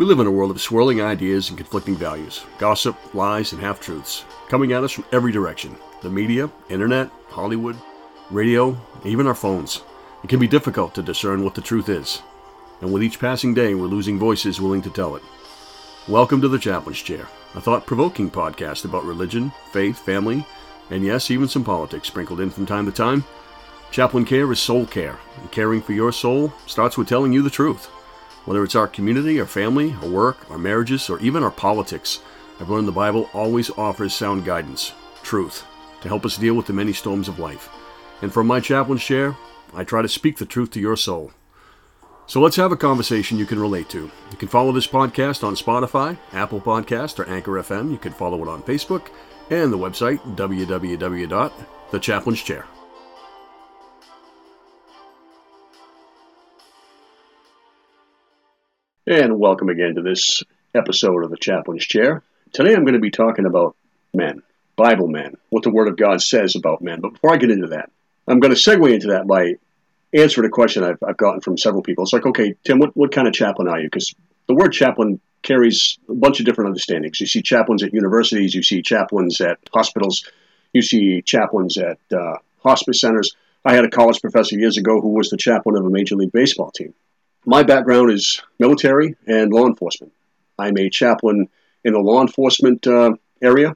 We live in a world of swirling ideas and conflicting values, gossip, lies, and half truths coming at us from every direction the media, internet, Hollywood, radio, even our phones. It can be difficult to discern what the truth is, and with each passing day, we're losing voices willing to tell it. Welcome to the Chaplain's Chair, a thought provoking podcast about religion, faith, family, and yes, even some politics sprinkled in from time to time. Chaplain care is soul care, and caring for your soul starts with telling you the truth. Whether it's our community, our family, our work, our marriages, or even our politics, I've learned the Bible always offers sound guidance, truth, to help us deal with the many storms of life. And from my chaplain's chair, I try to speak the truth to your soul. So let's have a conversation you can relate to. You can follow this podcast on Spotify, Apple Podcast, or Anchor FM. You can follow it on Facebook and the website www.thechaplainschair. And welcome again to this episode of the Chaplain's Chair. Today I'm going to be talking about men, Bible men, what the Word of God says about men. But before I get into that, I'm going to segue into that by answering a question I've, I've gotten from several people. It's like, okay, Tim, what, what kind of chaplain are you? Because the word chaplain carries a bunch of different understandings. You see chaplains at universities, you see chaplains at hospitals, you see chaplains at uh, hospice centers. I had a college professor years ago who was the chaplain of a Major League Baseball team. My background is military and law enforcement. I'm a chaplain in the law enforcement uh, area,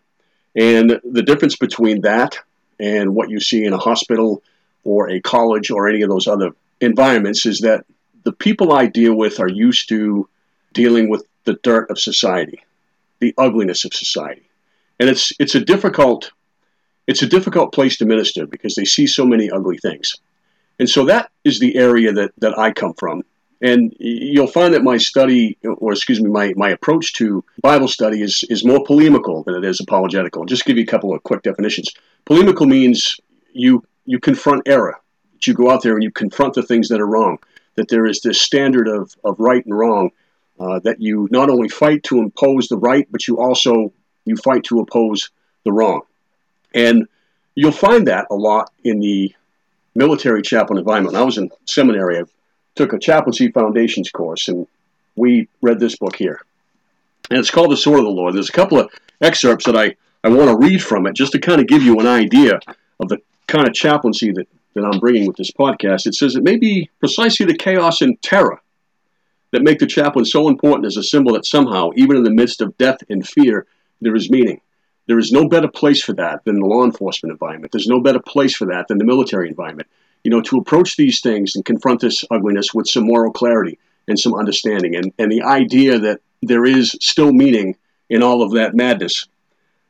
and the difference between that and what you see in a hospital or a college or any of those other environments is that the people I deal with are used to dealing with the dirt of society, the ugliness of society. And it's it's a difficult it's a difficult place to minister because they see so many ugly things. And so that is the area that, that I come from. And you'll find that my study, or excuse me, my, my approach to Bible study is, is more polemical than it is apologetical. I'll just give you a couple of quick definitions. Polemical means you, you confront error, that you go out there and you confront the things that are wrong, that there is this standard of, of right and wrong, uh, that you not only fight to impose the right, but you also you fight to oppose the wrong. And you'll find that a lot in the military chaplain environment. When I was in seminary, I took a chaplaincy foundations course, and we read this book here. And it's called The Sword of the Lord. There's a couple of excerpts that I, I want to read from it just to kind of give you an idea of the kind of chaplaincy that, that I'm bringing with this podcast. It says it may be precisely the chaos and terror that make the chaplain so important as a symbol that somehow, even in the midst of death and fear, there is meaning. There is no better place for that than the law enforcement environment. There's no better place for that than the military environment you know, to approach these things and confront this ugliness with some moral clarity and some understanding, and, and the idea that there is still meaning in all of that madness.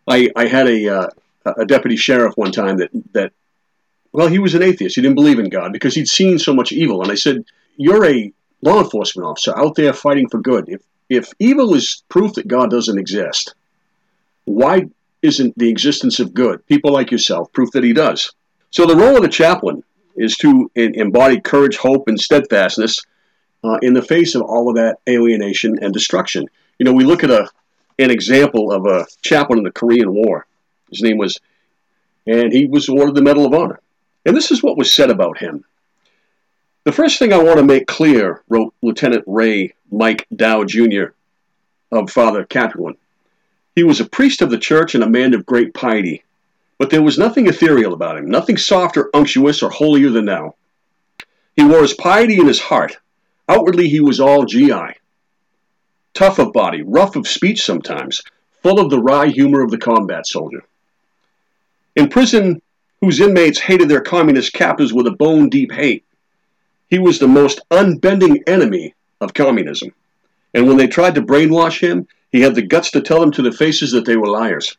I, I had a, uh, a deputy sheriff one time that, that, well, he was an atheist. He didn't believe in God because he'd seen so much evil. And I said, You're a law enforcement officer out there fighting for good. If, if evil is proof that God doesn't exist, why isn't the existence of good, people like yourself, proof that he does? So the role of the chaplain is to embody courage, hope, and steadfastness uh, in the face of all of that alienation and destruction. You know, we look at a an example of a chaplain in the Korean War. His name was, and he was awarded the Medal of Honor. And this is what was said about him. The first thing I want to make clear, wrote Lieutenant Ray Mike Dowe Jr. of Father Kapaun. He was a priest of the church and a man of great piety. But there was nothing ethereal about him, nothing soft or unctuous or holier than thou. He wore his piety in his heart. Outwardly, he was all GI. Tough of body, rough of speech sometimes, full of the wry humor of the combat soldier. In prison, whose inmates hated their communist captors with a bone deep hate, he was the most unbending enemy of communism. And when they tried to brainwash him, he had the guts to tell them to their faces that they were liars.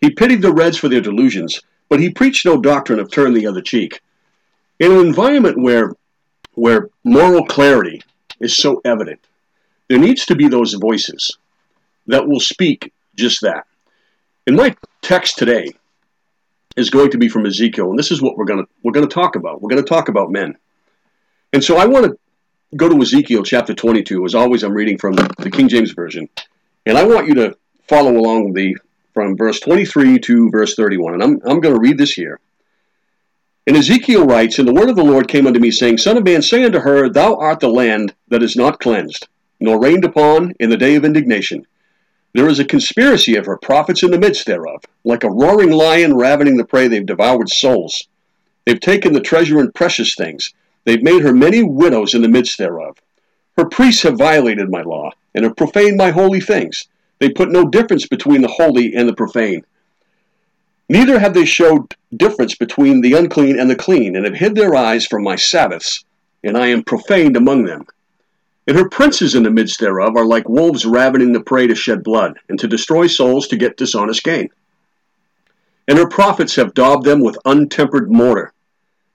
He pitied the Reds for their delusions, but he preached no doctrine of turn the other cheek. In an environment where, where moral clarity is so evident, there needs to be those voices that will speak just that. And my text today is going to be from Ezekiel, and this is what we're to we're to talk about. We're going to talk about men. And so I want to go to Ezekiel chapter 22. As always, I'm reading from the King James Version. And I want you to follow along the from verse 23 to verse 31. And I'm, I'm going to read this here. And Ezekiel writes, And the word of the Lord came unto me, saying, Son of man, say unto her, Thou art the land that is not cleansed. nor rained upon in the day of indignation. There is a conspiracy of her prophets in the midst thereof, like a roaring lion ravening the prey, they've devoured souls. They've taken the treasure and precious things. They've made her many widows in the midst thereof. Her priests have violated my law, and have profaned my holy things. They put no difference between the holy and the profane. Neither have they showed difference between the unclean and the clean, and have hid their eyes from my Sabbaths, and I am profaned among them. And her princes in the midst thereof are like wolves ravening the prey to shed blood, and to destroy souls to get dishonest gain. And her prophets have daubed them with untempered mortar,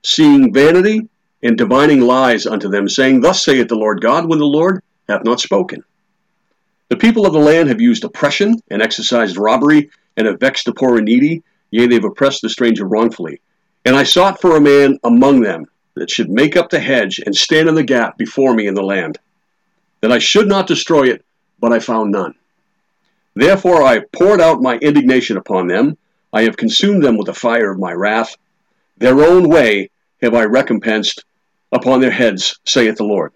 seeing vanity and divining lies unto them, saying, Thus saith the Lord God, when the Lord hath not spoken. The people of the land have used oppression and exercised robbery, and have vexed the poor and needy, Yea, they've oppressed the stranger wrongfully. And I sought for a man among them that should make up the hedge and stand in the gap before me in the land, that I should not destroy it, but I found none. Therefore I poured out my indignation upon them. I have consumed them with the fire of my wrath. Their own way have I recompensed upon their heads, saith the Lord.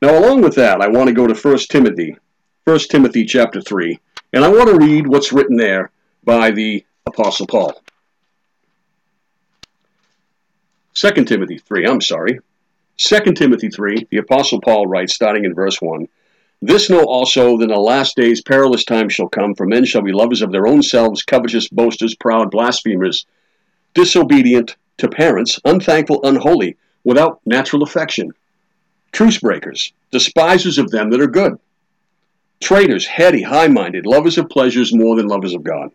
Now, along with that, I want to go to 1 Timothy, 1 Timothy chapter 3, and I want to read what's written there by the Apostle Paul. 2 Timothy 3, I'm sorry. 2 Timothy 3, the Apostle Paul writes, starting in verse 1 This know also that in the last days perilous times shall come, for men shall be lovers of their own selves, covetous, boasters, proud, blasphemers, disobedient to parents, unthankful, unholy, without natural affection, truce breakers, despisers of them that are good, traitors, heady, high minded, lovers of pleasures more than lovers of God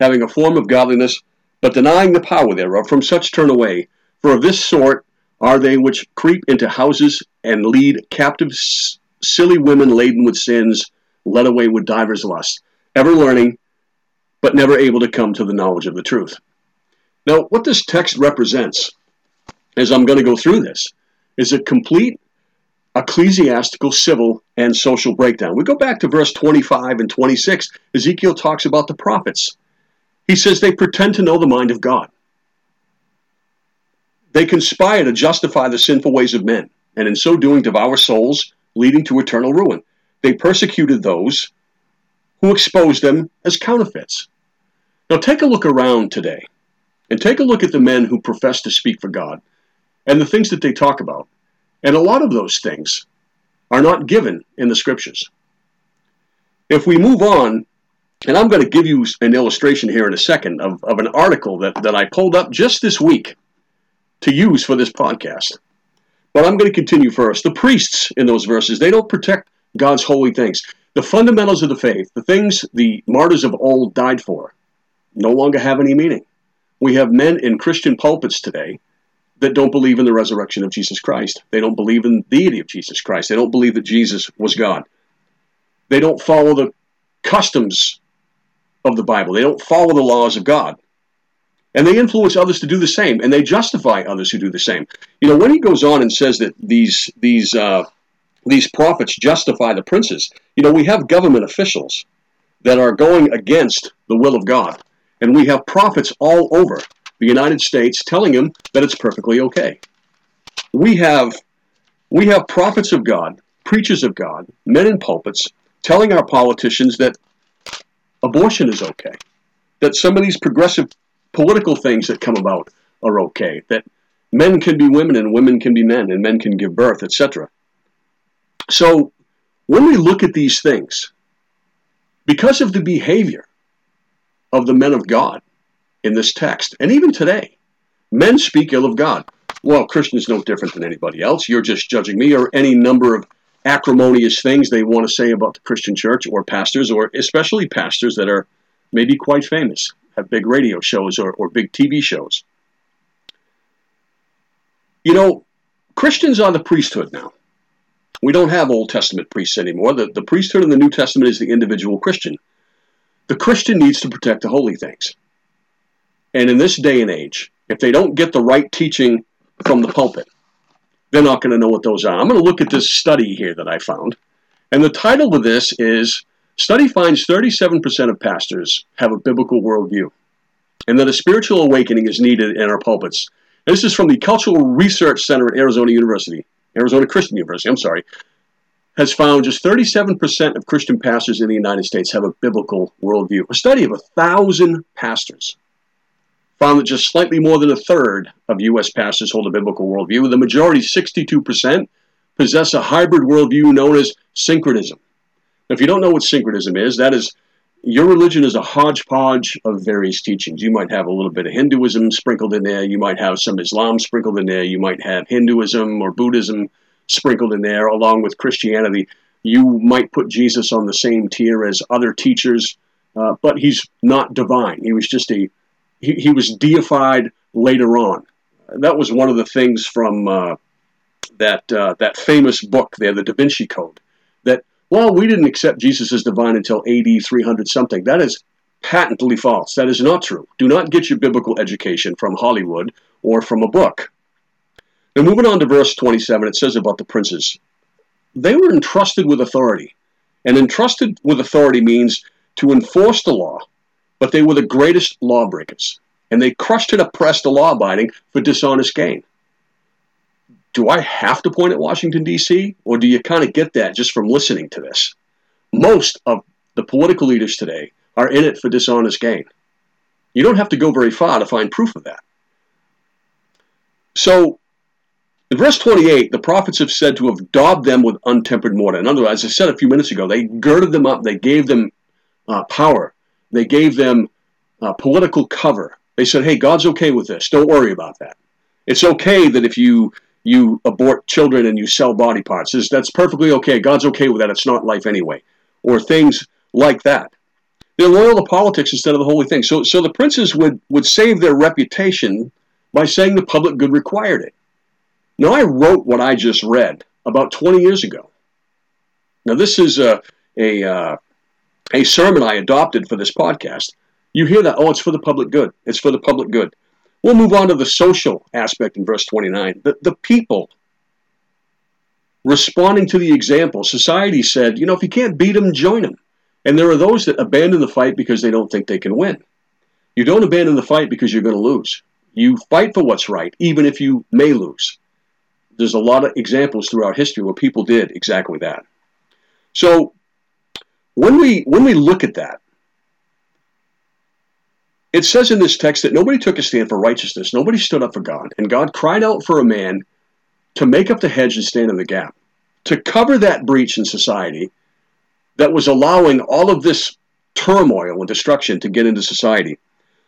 having a form of godliness, but denying the power thereof, from such turn away. For of this sort are they which creep into houses and lead captive silly women laden with sins, led away with divers lusts, ever learning, but never able to come to the knowledge of the truth. Now, what this text represents, as I'm going to go through this, is a complete ecclesiastical, civil, and social breakdown. We go back to verse 25 and 26. Ezekiel talks about the prophets he says they pretend to know the mind of God. They conspire to justify the sinful ways of men, and in so doing devour souls, leading to eternal ruin. They persecuted those who exposed them as counterfeits. Now take a look around today, and take a look at the men who profess to speak for God, and the things that they talk about. And a lot of those things are not given in the scriptures. If we move on and I'm going to give you an illustration here in a second of, of an article that, that I pulled up just this week to use for this podcast. But I'm going to continue first. The priests in those verses, they don't protect God's holy things. The fundamentals of the faith, the things the martyrs of old died for, no longer have any meaning. We have men in Christian pulpits today that don't believe in the resurrection of Jesus Christ. They don't believe in the deity of Jesus Christ. They don't believe that Jesus was God. They don't follow the customs of the Bible. They don't follow the laws of God. And they influence others to do the same, and they justify others who do the same. You know, when he goes on and says that these these uh, these prophets justify the princes, you know, we have government officials that are going against the will of God, and we have prophets all over the United States telling him that it's perfectly okay. We have we have prophets of God, preachers of God, men in pulpits telling our politicians that abortion is okay, that some of these progressive political things that come about are okay, that men can be women and women can be men and men can give birth, etc. So when we look at these things, because of the behavior of the men of God in this text, and even today, men speak ill of God. Well, Christians no different than anybody else. You're just judging me or any number of acrimonious things they want to say about the Christian church or pastors, or especially pastors that are maybe quite famous, have big radio shows or, or big TV shows. You know, Christians are the priesthood now. We don't have Old Testament priests anymore. The, the priesthood in the New Testament is the individual Christian. The Christian needs to protect the holy things. And in this day and age, if they don't get the right teaching from the pulpit, they're not going to know what those are. I'm going to look at this study here that I found. And the title of this is Study finds 37% of pastors have a biblical worldview, and that a spiritual awakening is needed in our pulpits. This is from the Cultural Research Center at Arizona University, Arizona Christian University, I'm sorry. has found just 37% of Christian pastors in the United States have a biblical worldview. A study of a thousand pastors found that just slightly more than a third of U.S. pastors hold a biblical worldview. The majority, 62%, possess a hybrid worldview known as syncretism. Now, if you don't know what syncretism is, that is your religion is a hodgepodge of various teachings. You might have a little bit of Hinduism sprinkled in there. You might have some Islam sprinkled in there. You might have Hinduism or Buddhism sprinkled in there, along with Christianity. You might put Jesus on the same tier as other teachers, uh, but he's not divine. He was just a he, he was deified later on. That was one of the things from uh, that uh, that famous book there, the Da Vinci Code. That well, we didn't accept Jesus as divine until AD 300 something. That is patently false. That is not true. Do not get your biblical education from Hollywood or from a book. Now, moving on to verse 27, it says about the princes. They were entrusted with authority. And entrusted with authority means to enforce the law but they were the greatest lawbreakers, and they crushed and oppressed the law abiding for dishonest gain. Do I have to point at Washington, D.C., or do you kind of get that just from listening to this? Most of the political leaders today are in it for dishonest gain. You don't have to go very far to find proof of that. So, in verse 28, the prophets have said to have daubed them with untempered mortar. In other words, as I said a few minutes ago, they girded them up, they gave them uh, power, they gave them uh, political cover. They said, "Hey, God's okay with this. Don't worry about that. It's okay that if you you abort children and you sell body parts, that's perfectly okay. God's okay with that. It's not life anyway." Or things like that. They're loyal to politics instead of the holy thing. So, so the princes would, would save their reputation by saying the public good required it. Now, I wrote what I just read about 20 years ago. Now, this is a, a, uh, a sermon I adopted for this podcast, you hear that, oh, it's for the public good. It's for the public good. We'll move on to the social aspect in verse 29. The, the people responding to the example. Society said, you know, if you can't beat them, join them. And there are those that abandon the fight because they don't think they can win. You don't abandon the fight because you're going to lose. You fight for what's right, even if you may lose. There's a lot of examples throughout history where people did exactly that. So when we when we look at that, it says in this text that nobody took a stand for righteousness. Nobody stood up for God. And God cried out for a man to make up the hedge and stand in the gap, to cover that breach in society that was allowing all of this turmoil and destruction to get into society.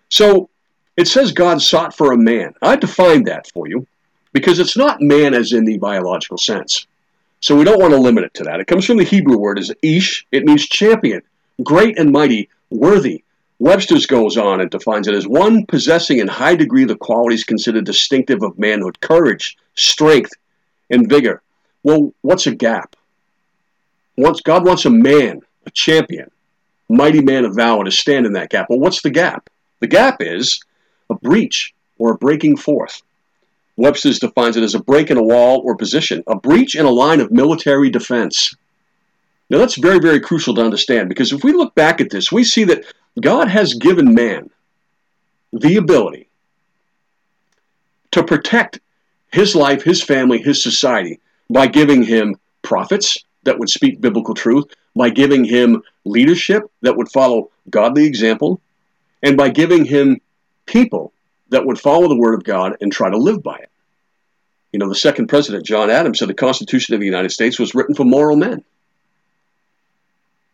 So it says God sought for a man. I define that for you because it's not man as in the biological sense. So we don't want to limit it to that. It comes from the Hebrew word as ish. It means champion, great and mighty, worthy. Webster's goes on and defines it as one possessing in high degree the qualities considered distinctive of manhood courage, strength, and vigor. Well, what's a gap? Once God wants a man, a champion, mighty man of valor to stand in that gap. Well, what's the gap? The gap is a breach or a breaking forth. Webster's defines it as a break in a wall or position, a breach in a line of military defense. Now, that's very, very crucial to understand because if we look back at this, we see that God has given man the ability to protect his life, his family, his society by giving him prophets that would speak biblical truth, by giving him leadership that would follow godly example, and by giving him people that would follow the Word of God and try to live by it. You know, the second president, John Adams, said the Constitution of the United States was written for moral men.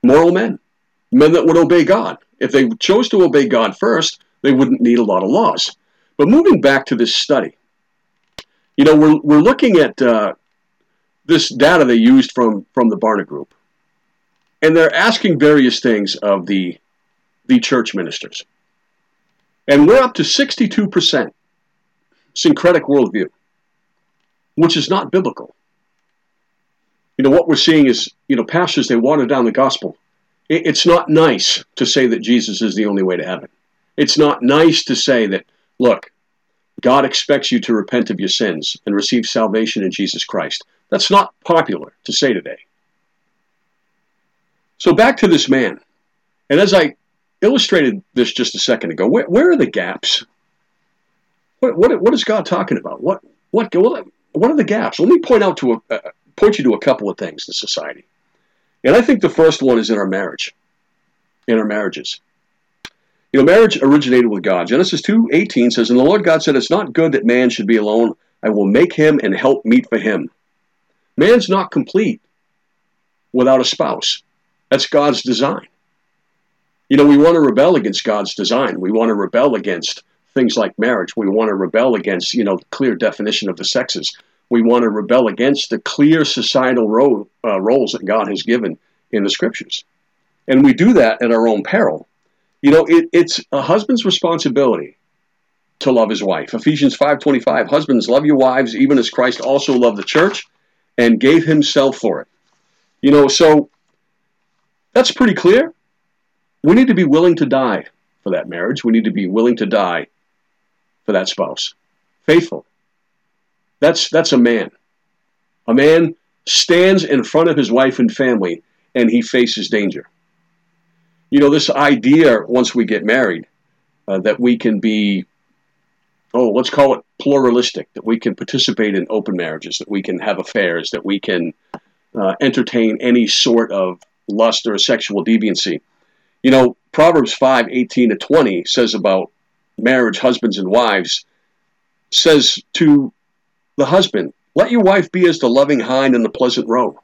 Moral men. Men that would obey God. If they chose to obey God first, they wouldn't need a lot of laws. But moving back to this study, you know, we're, we're looking at uh, this data they used from, from the Barna Group. And they're asking various things of the, the church ministers. And we're up to 62% syncretic worldview, which is not biblical. You know, what we're seeing is, you know, pastors, they water down the gospel. It's not nice to say that Jesus is the only way to heaven. It's not nice to say that, look, God expects you to repent of your sins and receive salvation in Jesus Christ. That's not popular to say today. So back to this man. And as I illustrated this just a second ago. Where, where are the gaps? What, what, what is God talking about? What, what, what are the gaps? Let me point out to a, uh, point you to a couple of things in society. And I think the first one is in our marriage, in our marriages. You know, marriage originated with God. Genesis 2:18 says, "And the Lord God said, It's not good that man should be alone. I will make him and help meet for him." Man's not complete without a spouse. That's God's design. You know, we want to rebel against God's design. We want to rebel against things like marriage. We want to rebel against, you know, clear definition of the sexes. We want to rebel against the clear societal uh, roles that God has given in the scriptures. And we do that at our own peril. You know, it, it's a husband's responsibility to love his wife. Ephesians 5:25, husbands love your wives even as Christ also loved the church and gave himself for it. You know, so that's pretty clear. We need to be willing to die for that marriage. We need to be willing to die for that spouse. Faithful. That's that's a man. A man stands in front of his wife and family and he faces danger. You know, this idea once we get married uh, that we can be oh, let's call it pluralistic, that we can participate in open marriages, that we can have affairs, that we can uh, entertain any sort of lust or sexual deviancy. You know, Proverbs 5 18 to 20 says about marriage, husbands and wives, says to the husband, Let your wife be as the loving hind in the pleasant roe.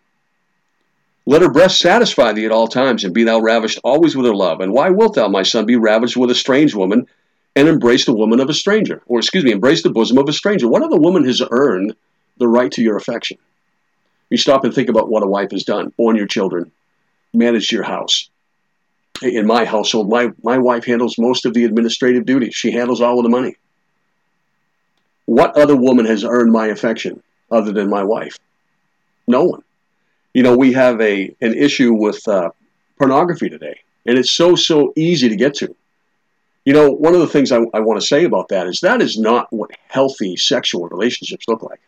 Let her breast satisfy thee at all times, and be thou ravished always with her love. And why wilt thou, my son, be ravished with a strange woman, and embrace the woman of a stranger? Or, excuse me, embrace the bosom of a stranger. What other woman has earned the right to your affection? You stop and think about what a wife has done born your children, managed your house, in my household, my, my wife handles most of the administrative duties. She handles all of the money. What other woman has earned my affection other than my wife? No one. You know, we have a an issue with uh, pornography today, and it's so so easy to get to. You know, one of the things I, I want to say about that is that is not what healthy sexual relationships look like.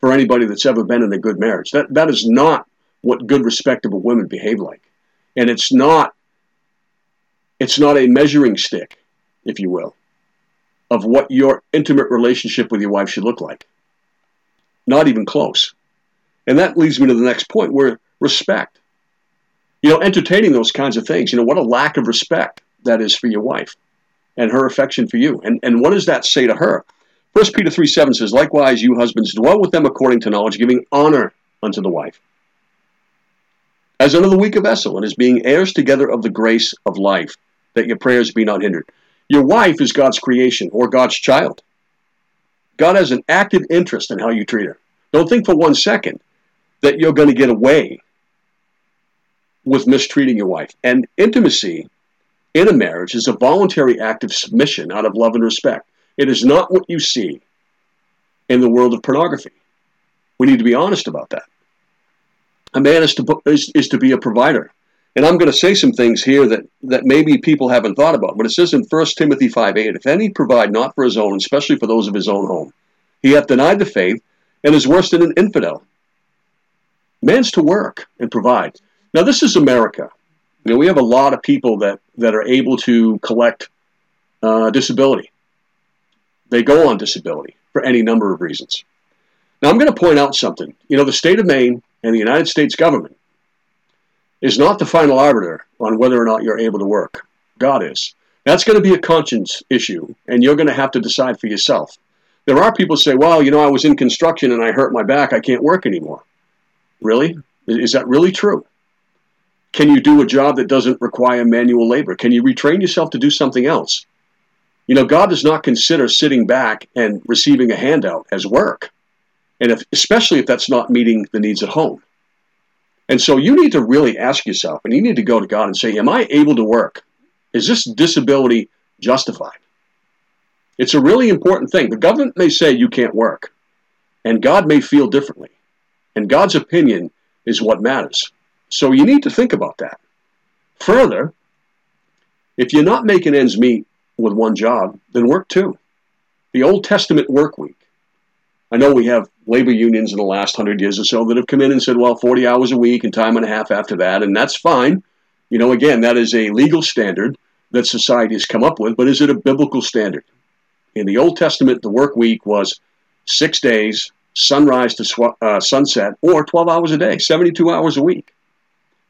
For anybody that's ever been in a good marriage, that that is not what good, respectable women behave like and it's not it's not a measuring stick, if you will, of what your intimate relationship with your wife should look like. Not even close. And that leads me to the next point where respect. You know, entertaining those kinds of things, you know, what a lack of respect that is for your wife and her affection for you. And, and what does that say to her? 1 Peter 3 7 says, Likewise, you husbands, dwell with them according to knowledge, giving honor unto the wife as under the weaker vessel, and as being heirs together of the grace of life, that your prayers be not hindered. Your wife is God's creation or God's child. God has an active interest in how you treat her. Don't think for one second that you're going to get away with mistreating your wife. And intimacy in a marriage is a voluntary act of submission out of love and respect. It is not what you see in the world of pornography. We need to be honest about that a man is to, is, is to be a provider. And I'm going to say some things here that, that maybe people haven't thought about. But it says in 1 Timothy 5 8, if any provide not for his own, especially for those of his own home, he hath denied the faith and is worse than an infidel. Man's to work and provide. Now, this is America. You know, we have a lot of people that, that are able to collect uh, disability. They go on disability for any number of reasons. Now, I'm going to point out something. You know, the state of Maine and the United States government is not the final arbiter on whether or not you're able to work. God is. That's going to be a conscience issue, and you're going to have to decide for yourself. There are people say, well, you know, I was in construction and I hurt my back, I can't work anymore. Really? Is that really true? Can you do a job that doesn't require manual labor? Can you retrain yourself to do something else? You know, God does not consider sitting back and receiving a handout as work and if, especially if that's not meeting the needs at home. And so you need to really ask yourself, and you need to go to God and say, Am I able to work? Is this disability justified? It's a really important thing. The government may say you can't work, and God may feel differently. And God's opinion is what matters. So you need to think about that. Further, if you're not making ends meet with one job, then work two. The Old Testament work week I know we have labor unions in the last hundred years or so that have come in and said, well, 40 hours a week and time and a half after that, and that's fine. You know, again, that is a legal standard that society has come up with, but is it a biblical standard? In the Old Testament, the work week was six days, sunrise to sw- uh, sunset, or 12 hours a day, 72 hours a week.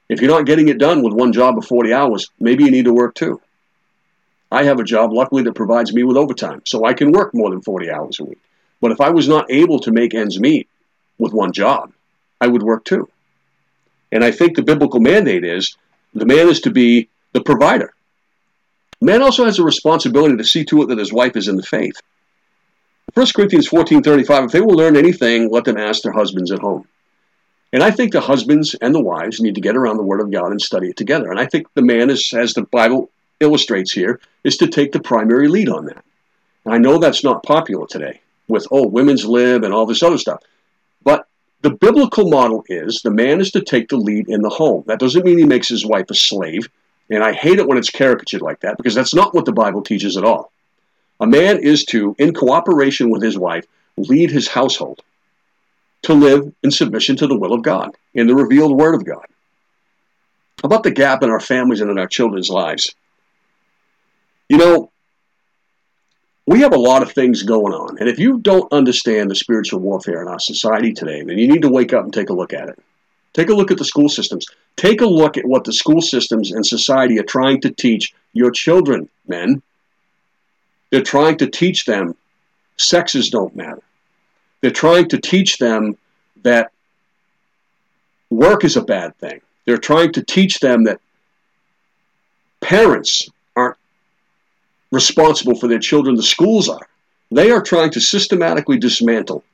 If you're not getting it done with one job of 40 hours, maybe you need to work two. I have a job, luckily, that provides me with overtime, so I can work more than 40 hours a week. But if I was not able to make ends meet with one job, I would work two. And I think the biblical mandate is the man is to be the provider. Man also has a responsibility to see to it that his wife is in the faith. 1 Corinthians 14:35 if they will learn anything let them ask their husbands at home. And I think the husbands and the wives need to get around the word of God and study it together. And I think the man is as the Bible illustrates here is to take the primary lead on that. And I know that's not popular today with oh women's lib and all this other stuff. But the biblical model is the man is to take the lead in the home. That doesn't mean he makes his wife a slave. And I hate it when it's caricatured like that because that's not what the Bible teaches at all. A man is to, in cooperation with his wife, lead his household to live in submission to the will of God, in the revealed Word of God. About the gap in our families and in our children's lives. You know, we have a lot of things going on. And if you don't understand the spiritual warfare in our society today, then you need to wake up and take a look at it. Take a look at the school systems. Take a look at what the school systems and society are trying to teach your children, men. They're trying to teach them sexes don't matter. They're trying to teach them that work is a bad thing. They're trying to teach them that parents aren't responsible for their children, the schools are. They are trying to systematically dismantle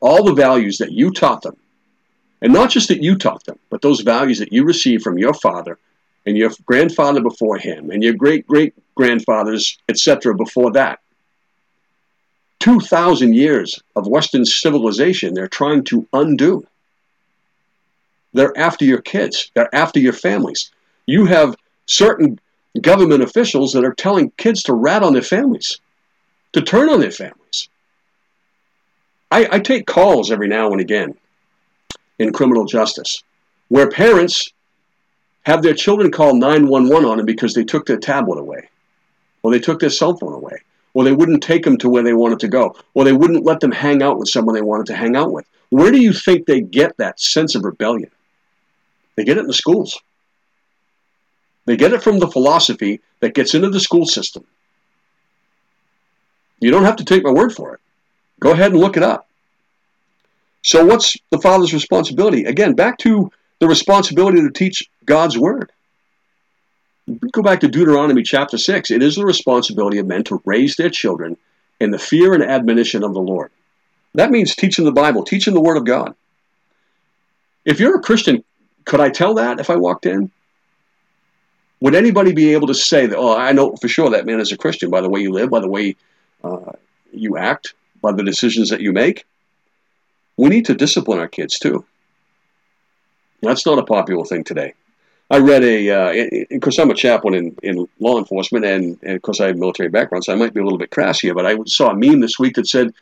all the values that you taught them and not just that you taught them, but those values that you received from your father and your grandfather before him and your great great grandfathers, etc., before that. 2,000 years of Western civilization they're trying to undo. They're after your kids, they're after your families. You have certain government officials that are telling kids to rat on their families, to turn on their families. I, I take calls every now and again in criminal justice, where parents have their children call 911 on them because they took their tablet away, or they took their cell phone away, or they wouldn't take them to where they wanted to go, or they wouldn't let them hang out with someone they wanted to hang out with. Where do you think they get that sense of rebellion? They get it in the schools. They get it from the philosophy that gets into the school system. You don't have to take my word for it. Go ahead and look it up. So, what's the father's responsibility? Again, back to the responsibility to teach God's word. Go back to Deuteronomy chapter 6. It is the responsibility of men to raise their children in the fear and admonition of the Lord. That means teaching the Bible, teaching the Word of God. If you're a Christian, could I tell that if I walked in? Would anybody be able to say that, oh, I know for sure that man is a Christian by the way you live, by the way uh, you act, by the decisions that you make? we need to discipline our kids too. That's not a popular thing today. I read a, because uh, I'm a chaplain in, in law enforcement, and, and of course I have military background, so I might be a little bit crass here, but I saw a meme this week that said,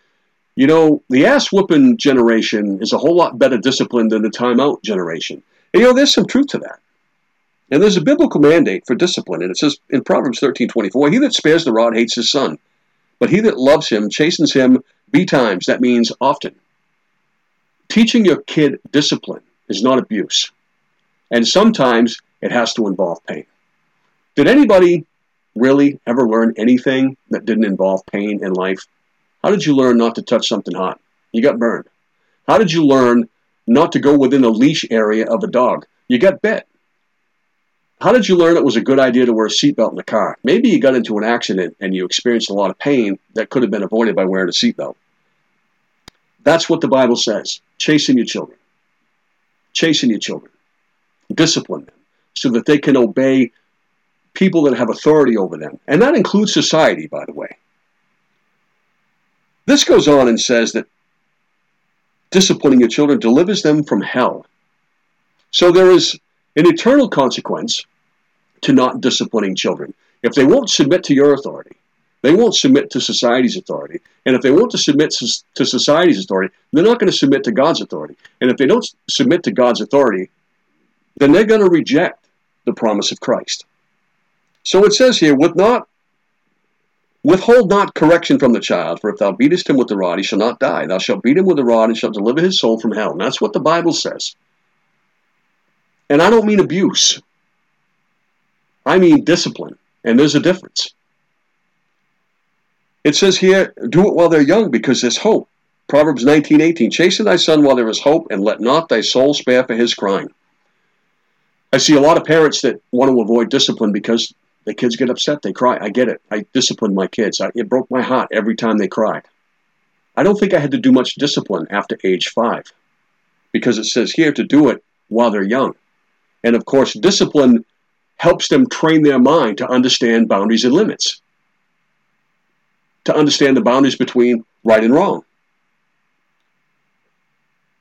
you know, the ass whooping generation is a whole lot better disciplined than the timeout generation. And you know, there's some truth to that. And there's a biblical mandate for discipline, and it says in Proverbs 13:24, "He that spares the rod hates his son, but he that loves him chastens him betimes." That means often. Teaching your kid discipline is not abuse. And sometimes it has to involve pain. Did anybody really ever learn anything that didn't involve pain in life? How did you learn not to touch something hot? You got burned. How did you learn not to go within the leash area of a dog? You got bit. How did you learn it was a good idea to wear a seatbelt in the car? Maybe you got into an accident and you experienced a lot of pain that could have been avoided by wearing a seatbelt. That's what the Bible says. Chasing your children. Chasing your children. Discipline them so that they can obey people that have authority over them. And that includes society, by the way. This goes on and says that disciplining your children delivers them from hell. So there is an eternal consequence to not disciplining children. If they won't submit to your authority, they won't submit to society's authority. And if they want to submit to society's authority, they're not going to submit to God's authority. And if they don't submit to God's authority, then they're going to reject the promise of Christ. So it says here, with not Withhold not correction from the child, for if thou beatest him with the rod, he shall not die. Thou shalt beat him with the rod, and shalt deliver his soul from hell. And that's what the Bible says. And I don't mean abuse. I mean discipline. And there's a difference. It says here, do it while they're young, because there's hope. Proverbs 19:18, Chasten thy son while there is hope, and let not thy soul spare for his crying. I see a lot of parents that want to avoid discipline because the kids get upset, they cry. I get it. I disciplined my kids. I, it broke my heart every time they cried. I don't think I had to do much discipline after age five because it says here to do it while they're young. And of course, discipline helps them train their mind to understand boundaries and limits, to understand the boundaries between right and wrong.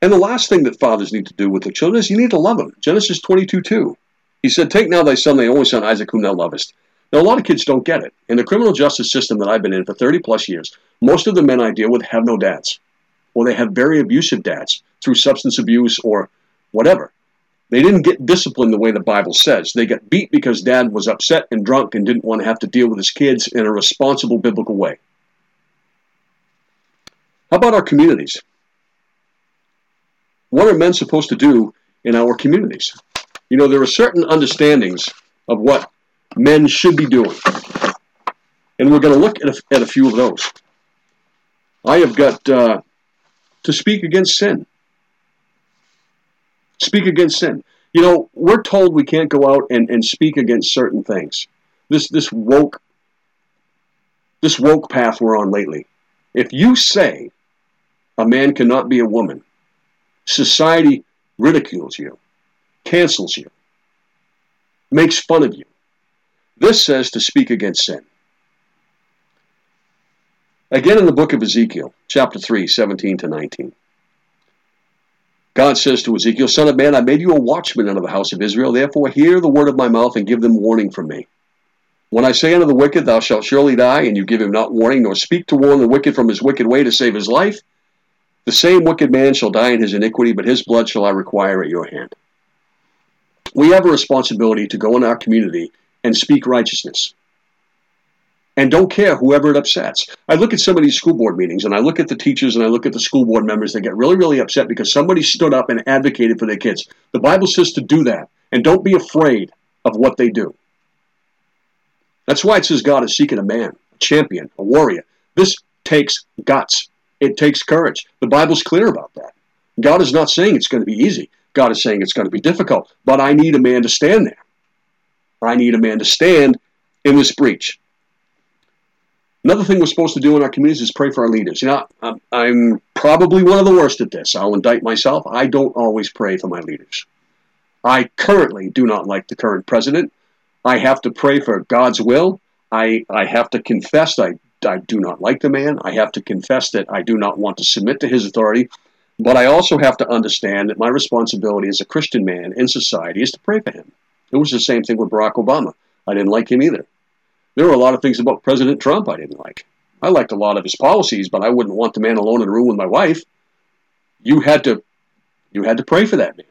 And the last thing that fathers need to do with their children is you need to love them. Genesis 22 2. He said, Take now thy son, thy only son, Isaac, whom thou lovest. Now, a lot of kids don't get it. In the criminal justice system that I've been in for 30 plus years, most of the men I deal with have no dads, or they have very abusive dads through substance abuse or whatever. They didn't get disciplined the way the Bible says. They got beat because dad was upset and drunk and didn't want to have to deal with his kids in a responsible biblical way. How about our communities? What are men supposed to do in our communities? You know, there are certain understandings of what men should be doing. And we're going to look at a, at a few of those. I have got uh, to speak against sin. Speak against sin. You know, we're told we can't go out and, and speak against certain things. This this woke this woke path we're on lately. If you say a man cannot be a woman, society ridicules you cancels you, makes fun of you. This says to speak against sin. Again in the book of Ezekiel, chapter 3, 17 to 19. God says to Ezekiel, Son of man, I made you a watchman unto the house of Israel. Therefore, hear the word of my mouth and give them warning from me. When I say unto the wicked, Thou shalt surely die, and you give him not warning, nor speak to warn the wicked from his wicked way to save his life, the same wicked man shall die in his iniquity, but his blood shall I require at your hand we have a responsibility to go in our community and speak righteousness. And don't care whoever it upsets. I look at some of these school board meetings and I look at the teachers and I look at the school board members that get really, really upset because somebody stood up and advocated for their kids. The Bible says to do that. And don't be afraid of what they do. That's why it says God is seeking a man, a champion, a warrior. This takes guts. It takes courage. The Bible's clear about that. God is not saying it's going to be easy. God is saying it's going to be difficult, but I need a man to stand there. I need a man to stand in this breach. Another thing we're supposed to do in our communities is pray for our leaders. You know, I'm, probably one of the worst at this. I'll indict myself. I don't always pray for my leaders. I currently do not like the current president. I have to pray for God's will. I, I have to confess I, I do not like the man. I have to confess that I do not want to submit to his authority. But I also have to understand that my responsibility as a Christian man in society is to pray for him. It was the same thing with Barack Obama. I didn't like him either. There were a lot of things about President Trump I didn't like. I liked a lot of his policies, but I wouldn't want the man alone in a room with my wife. You had to you had to pray for that man.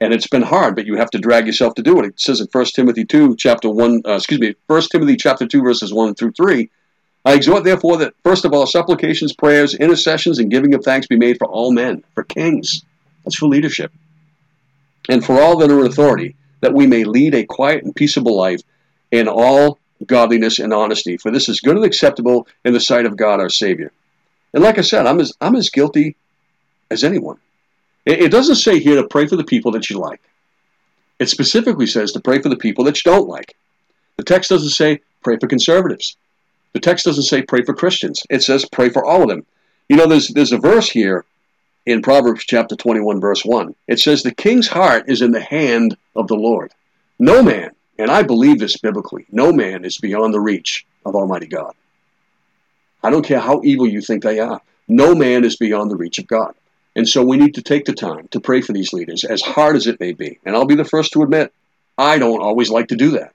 And it's been hard, but you have to drag yourself to do it. It says in 1 Timothy 2, chapter 1, uh, excuse me, 1 Timothy chapter 2, verses 1 through 3, I exhort, therefore, that first of all, supplications, prayers, intercessions, and giving of thanks be made for all men, for kings. That's for leadership. And for all that are in authority, that we may lead a quiet and peaceable life in all godliness and honesty. For this is good and acceptable in the sight of God our Savior. And like I said, I'm as, I'm as guilty as anyone. It, it doesn't say here to pray for the people that you like. It specifically says to pray for the people that you don't like. The text doesn't say pray for conservatives. The text doesn't say pray for Christians. It says pray for all of them. You know, there's there's a verse here in Proverbs chapter 21, verse 1. It says, The king's heart is in the hand of the Lord. No man, and I believe this biblically, no man is beyond the reach of Almighty God. I don't care how evil you think they are. No man is beyond the reach of God. And so we need to take the time to pray for these leaders, as hard as it may be. And I'll be the first to admit, I don't always like to do that.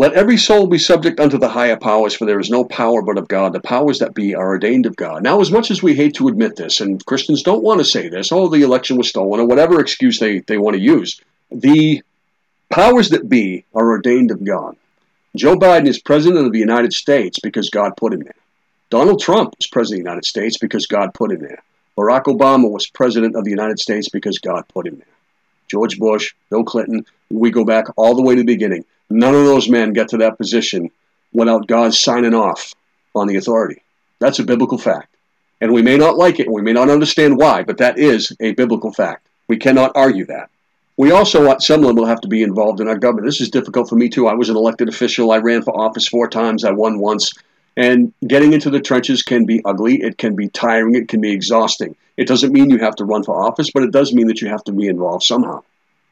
Let every soul be subject unto the higher powers, for there is no power but of God. The powers that be are ordained of God. Now, as much as we hate to admit this, and Christians don't want to say this, oh, the election was stolen, or whatever excuse they, they want to use, the powers that be are ordained of God. Joe Biden is president of the United States because God put him there. Donald Trump is president of the United States because God put him there. Barack Obama was president of the United States because God put him there. George Bush, Bill Clinton, we go back all the way to the beginning. None of those men get to that position without God signing off on the authority. That's a biblical fact. And we may not like it, and we may not understand why, but that is a biblical fact. We cannot argue that. We also, uh, some of them will have to be involved in our government. This is difficult for me too. I was an elected official. I ran for office four times. I won once. And getting into the trenches can be ugly. It can be tiring. It can be exhausting. It doesn't mean you have to run for office, but it does mean that you have to be involved somehow.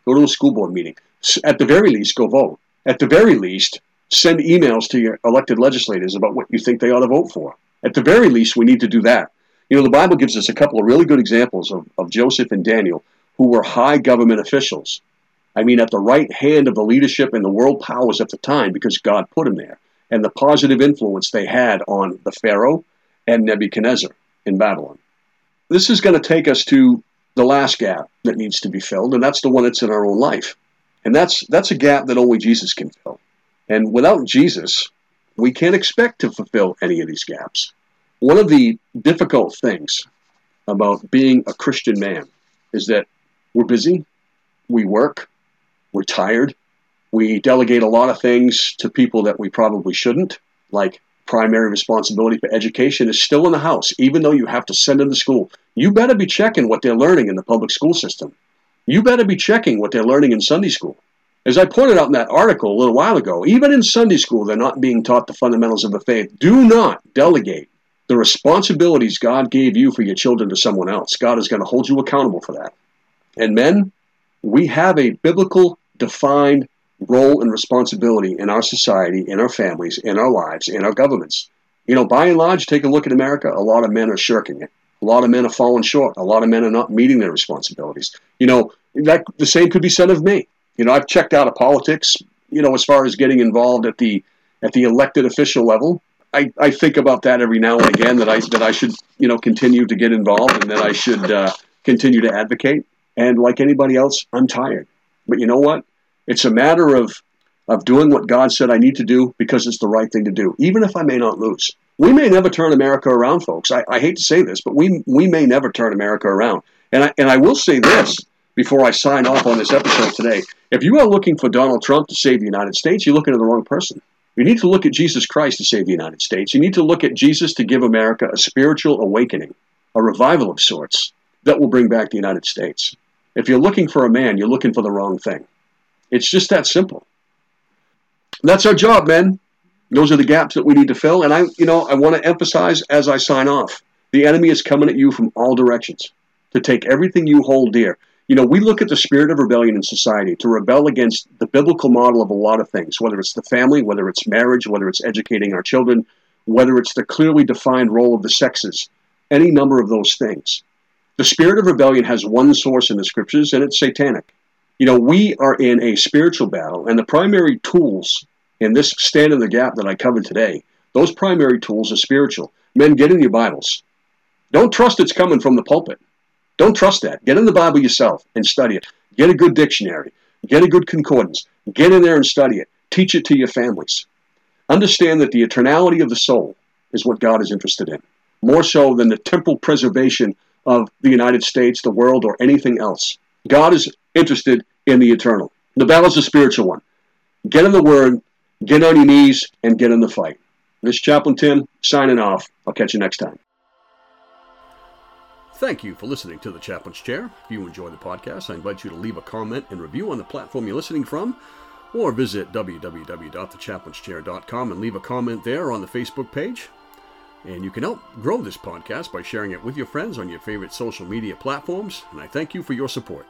Go to a school board meeting. At the very least, go vote. At the very least, send emails to your elected legislators about what you think they ought to vote for. At the very least, we need to do that. You know, the Bible gives us a couple of really good examples of, of Joseph and Daniel who were high government officials. I mean, at the right hand of the leadership and the world powers at the time because God put them there, and the positive influence they had on the Pharaoh and Nebuchadnezzar in Babylon. This is going to take us to the last gap that needs to be filled, and that's the one that's in our own life. And that's that's a gap that only Jesus can fill. And without Jesus, we can't expect to fulfill any of these gaps. One of the difficult things about being a Christian man is that we're busy, we work, we're tired, we delegate a lot of things to people that we probably shouldn't, like primary responsibility for education is still in the house, even though you have to send them to school. You better be checking what they're learning in the public school system. You better be checking what they're learning in Sunday school. As I pointed out in that article a little while ago, even in Sunday school, they're not being taught the fundamentals of the faith. Do not delegate the responsibilities God gave you for your children to someone else. God is going to hold you accountable for that. And men, we have a biblical defined role and responsibility in our society, in our families, in our lives, in our governments. You know, by and large, take a look at America. A lot of men are shirking it. A lot of men are falling short. A lot of men are not meeting their responsibilities. You know, that the same could be said of me. You know, I've checked out of politics. You know, as far as getting involved at the at the elected official level, I, I think about that every now and again. That I that I should you know continue to get involved and that I should uh, continue to advocate. And like anybody else, I'm tired. But you know what? It's a matter of of doing what God said I need to do because it's the right thing to do, even if I may not lose. We may never turn America around, folks. I, I hate to say this, but we we may never turn America around. And I, and I will say this before I sign off on this episode today. If you are looking for Donald Trump to save the United States, you're looking at the wrong person. You need to look at Jesus Christ to save the United States. You need to look at Jesus to give America a spiritual awakening, a revival of sorts that will bring back the United States. If you're looking for a man, you're looking for the wrong thing. It's just that simple. That's our job, men. Those are the gaps that we need to fill. And I, you know, I want to emphasize as I sign off, the enemy is coming at you from all directions to take everything you hold dear. You know, we look at the spirit of rebellion in society to rebel against the biblical model of a lot of things, whether it's the family, whether it's marriage, whether it's educating our children, whether it's the clearly defined role of the sexes, any number of those things. The spirit of rebellion has one source in the scriptures, and it's satanic. You know, we are in a spiritual battle, and the primary tools in this stand in the gap that I covered today, those primary tools are spiritual. Men, get in your Bibles. Don't trust it's coming from the pulpit. Don't trust that. Get in the Bible yourself and study it. Get a good dictionary. Get a good concordance. Get in there and study it. Teach it to your families. Understand that the eternality of the soul is what God is interested in, more so than the temporal preservation of the United States, the world, or anything else. God is interested in the eternal. The battle is a spiritual one. Get in the Word, get on your knees, and get in the fight. This Chaplain Tim signing off. I'll catch you next time. Thank you for listening to The Chaplain's Chair. If you enjoy the podcast, I invite you to leave a comment and review on the platform you're listening from, or visit www.thechaplainschair.com and leave a comment there on the Facebook page. And you can help grow this podcast by sharing it with your friends on your favorite social media platforms, and I thank you for your support.